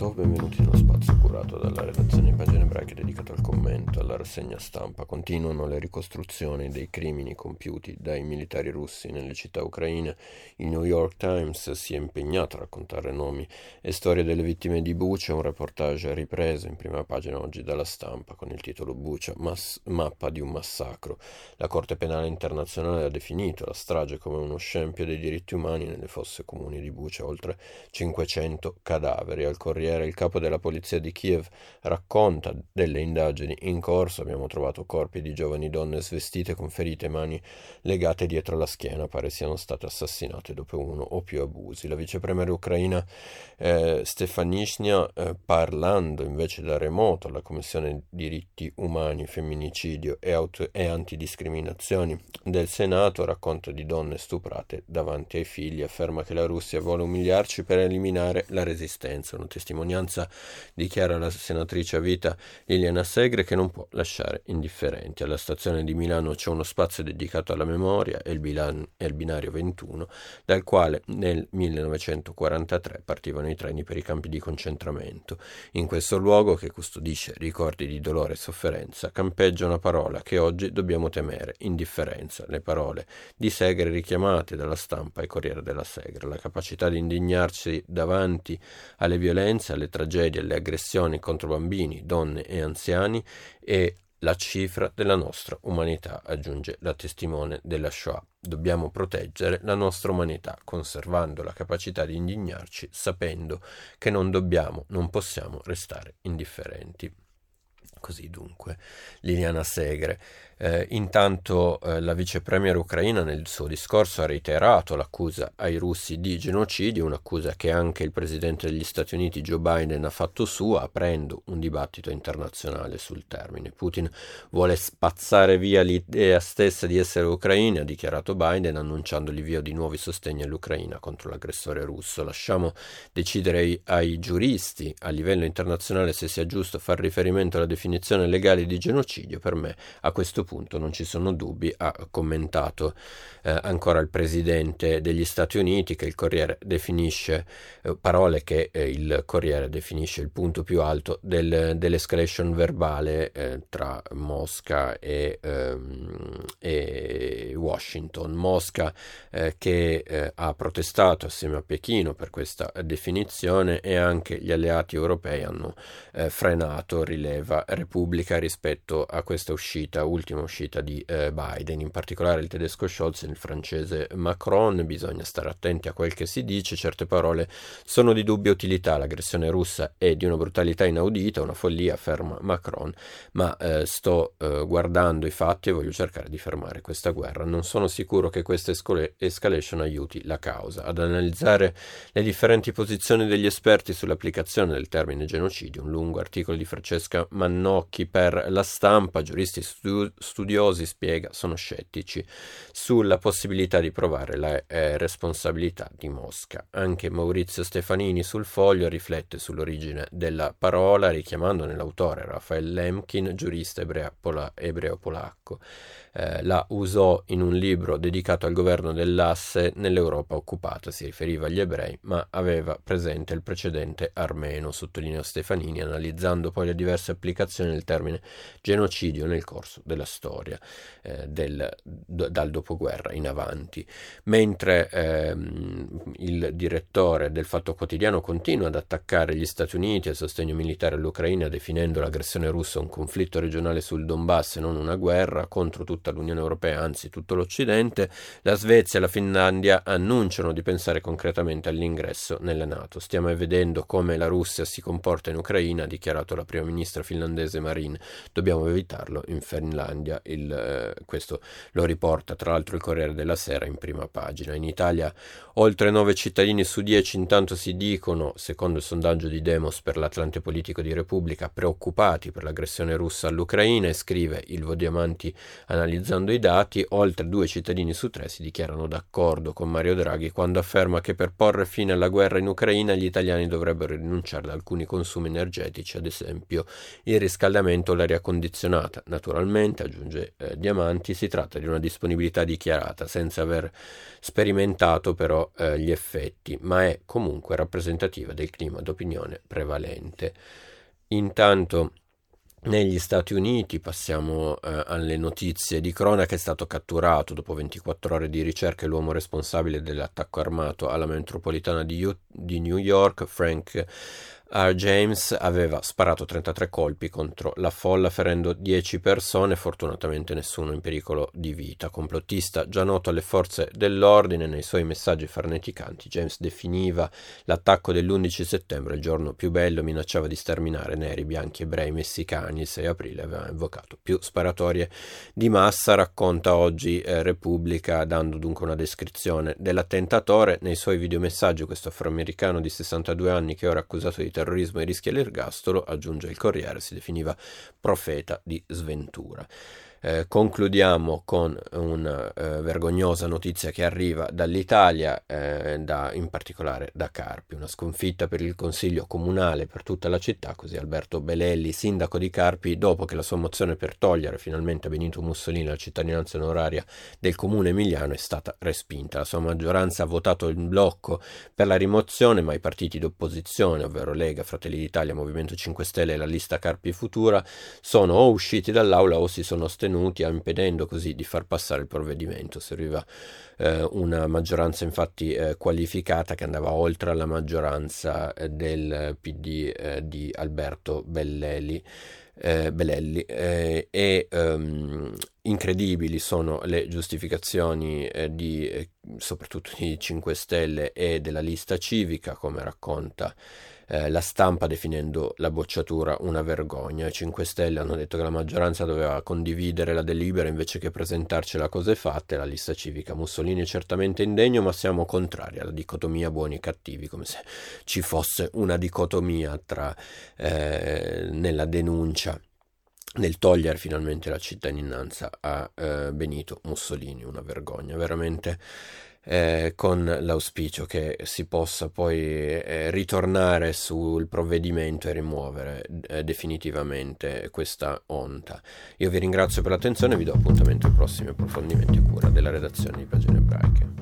Buonasera benvenuti nello spazio curato dalla redazione in pagine ebraiche dedicato al commento, alla rassegna stampa. Continuano le ricostruzioni dei crimini compiuti dai militari russi nelle città ucraine. Il New York Times si è impegnato a raccontare nomi e storie delle vittime di Bucha, un reportage ripreso in prima pagina oggi dalla stampa con il titolo Bucha, mass- mappa di un massacro. La Corte Penale Internazionale ha definito la strage come uno scempio dei diritti umani nelle fosse comuni di Bucha, oltre 500 cadaveri. Al Corriere il capo della polizia di Kiev racconta delle indagini in corso. Abbiamo trovato corpi di giovani donne svestite con ferite e mani legate dietro la schiena, pare siano state assassinate dopo uno o più abusi. La vicepremiera ucraina eh, Stefanishnia, eh, parlando invece da remoto alla Commissione diritti umani, femminicidio e, auto- e antidiscriminazioni del Senato, racconta di donne stuprate davanti ai figli, afferma che la Russia vuole umiliarci per eliminare la resistenza. Una testimonianza, dichiara la senatrice a vita Liliana Segre, che non può lasciare indifferenti. Alla stazione di Milano c'è uno spazio dedicato alla memoria e il, bilan- e il binario 21, dal quale nel 1943 partivano i treni per i campi di concentramento. In questo luogo, che custodisce ricordi di dolore e sofferenza, campeggia una parola che oggi dobbiamo temere, indifferenza. Le parole di Segre richiamate dalla stampa e Corriere della Segre, la capacità di indignarsi davanti alle violenze, alle tragedie, alle aggressioni contro bambini, donne e anziani e la cifra della nostra umanità, aggiunge la testimone della Shoah. Dobbiamo proteggere la nostra umanità, conservando la capacità di indignarci, sapendo che non dobbiamo, non possiamo restare indifferenti. Così dunque, Liliana Segre. Eh, intanto eh, la vice premier ucraina nel suo discorso ha reiterato l'accusa ai russi di genocidio, un'accusa che anche il presidente degli Stati Uniti Joe Biden ha fatto sua, aprendo un dibattito internazionale sul termine. Putin vuole spazzare via l'idea stessa di essere ucraini, ha dichiarato Biden, annunciando l'invio di nuovi sostegni all'Ucraina contro l'aggressore russo. Lasciamo decidere ai, ai giuristi a livello internazionale se sia giusto far riferimento alla definizione legale di genocidio. Per me, a questo punto, punto non ci sono dubbi, ha commentato eh, ancora il presidente degli Stati Uniti che il Corriere definisce, eh, parole che eh, il Corriere definisce il punto più alto del, dell'escalation verbale eh, tra Mosca e, ehm, e Washington. Mosca eh, che eh, ha protestato assieme a Pechino per questa definizione e anche gli alleati europei hanno frenato, rileva Repubblica rispetto a questa uscita ultima uscita di eh, Biden, in particolare il tedesco Scholz e il francese Macron. Bisogna stare attenti a quel che si dice, certe parole sono di dubbia utilità. L'aggressione russa è di una brutalità inaudita, una follia, afferma Macron, ma eh, sto eh, guardando i fatti e voglio cercare di fermare questa guerra. Non sono sicuro che questa escalation aiuti la causa. Ad analizzare le differenti posizioni degli esperti sull'applicazione del termine genocidio, un lungo articolo di Francesca Mannocchi per la stampa, giuristi stu- studiosi, spiega, sono scettici sulla possibilità di provare la eh, responsabilità di Mosca. Anche Maurizio Stefanini sul foglio riflette sull'origine della parola, richiamandone l'autore Rafael Lemkin, giurista ebreo-polacco. Eh, la usò in un libro dedicato al governo dell'asse nell'Europa occupata, si riferiva agli ebrei, ma aveva presente il precedente armeno, sottolinea Stefanini, analizzando poi le diverse applicazioni del termine genocidio nel corso della storia eh, del, d- dal dopoguerra in avanti. Mentre ehm, il direttore del Fatto Quotidiano continua ad attaccare gli Stati Uniti e il sostegno militare all'Ucraina, definendo l'aggressione russa un conflitto regionale sul Donbass e non una guerra contro tutta l'Unione Europea, anzi tutto l'Occidente, la Svezia e la Finlandia annunciano di pensare concretamente all'ingresso nella Nato. Stiamo vedendo come la Russia si comporta in Ucraina, ha dichiarato la prima ministra finlandese Marin. Dobbiamo evitarlo in Finlandia il, eh, questo lo riporta tra l'altro il Corriere della Sera in prima pagina. In Italia oltre 9 cittadini su 10 intanto si dicono, secondo il sondaggio di Demos per l'Atlante Politico di Repubblica, preoccupati per l'aggressione russa all'Ucraina e scrive il Vodiamanti analizza analizzando i dati, oltre due cittadini su tre si dichiarano d'accordo con Mario Draghi quando afferma che per porre fine alla guerra in Ucraina gli italiani dovrebbero rinunciare ad alcuni consumi energetici, ad esempio il riscaldamento o l'aria condizionata. Naturalmente, aggiunge eh, Diamanti, si tratta di una disponibilità dichiarata senza aver sperimentato però eh, gli effetti, ma è comunque rappresentativa del clima d'opinione prevalente. Intanto negli Stati Uniti passiamo eh, alle notizie di cronaca, è stato catturato dopo 24 ore di ricerca l'uomo responsabile dell'attacco armato alla metropolitana di, U- di New York, Frank R. James aveva sparato 33 colpi contro la folla ferendo 10 persone, fortunatamente nessuno in pericolo di vita. Complottista già noto alle forze dell'ordine, nei suoi messaggi farneticanti James definiva l'attacco dell'11 settembre il giorno più bello, minacciava di sterminare neri, bianchi, ebrei, messicani. Il 6 aprile aveva invocato più sparatorie di massa, racconta oggi eh, Repubblica dando dunque una descrizione dell'attentatore. Nei suoi videomessaggi questo afroamericano di 62 anni che ora è accusato di terrorismo e rischia l'ergastolo, aggiunge il Corriere, si definiva profeta di sventura. Eh, concludiamo con una eh, vergognosa notizia che arriva dall'Italia, eh, da, in particolare da Carpi, una sconfitta per il Consiglio Comunale per tutta la città, così Alberto Belelli, sindaco di Carpi, dopo che la sua mozione per togliere finalmente a Benito Mussolini la cittadinanza onoraria del comune emiliano è stata respinta. La sua maggioranza ha votato in blocco per la rimozione, ma i partiti d'opposizione, ovvero Lega, Fratelli d'Italia, Movimento 5 Stelle e la lista Carpi Futura, sono o usciti dall'aula o si sono astenuti sostenuti, impedendo così di far passare il provvedimento. Serviva eh, una maggioranza infatti eh, qualificata che andava oltre la maggioranza eh, del PD eh, di Alberto Bellelli. Eh, Belelli eh, e um, incredibili sono le giustificazioni eh, di, soprattutto di 5 Stelle e della lista civica come racconta eh, la stampa definendo la bocciatura una vergogna. I 5 Stelle hanno detto che la maggioranza doveva condividere la delibera invece che presentarci la cose fatte. La lista civica Mussolini è certamente indegno, ma siamo contrari alla dicotomia buoni e cattivi, come se ci fosse una dicotomia tra eh, nella denuncia nel togliere finalmente la cittadinanza a eh, Benito Mussolini, una vergogna veramente eh, con l'auspicio che si possa poi eh, ritornare sul provvedimento e rimuovere eh, definitivamente questa onta. Io vi ringrazio per l'attenzione e vi do appuntamento ai prossimi approfondimenti a cura della redazione di Pagine Ebraiche.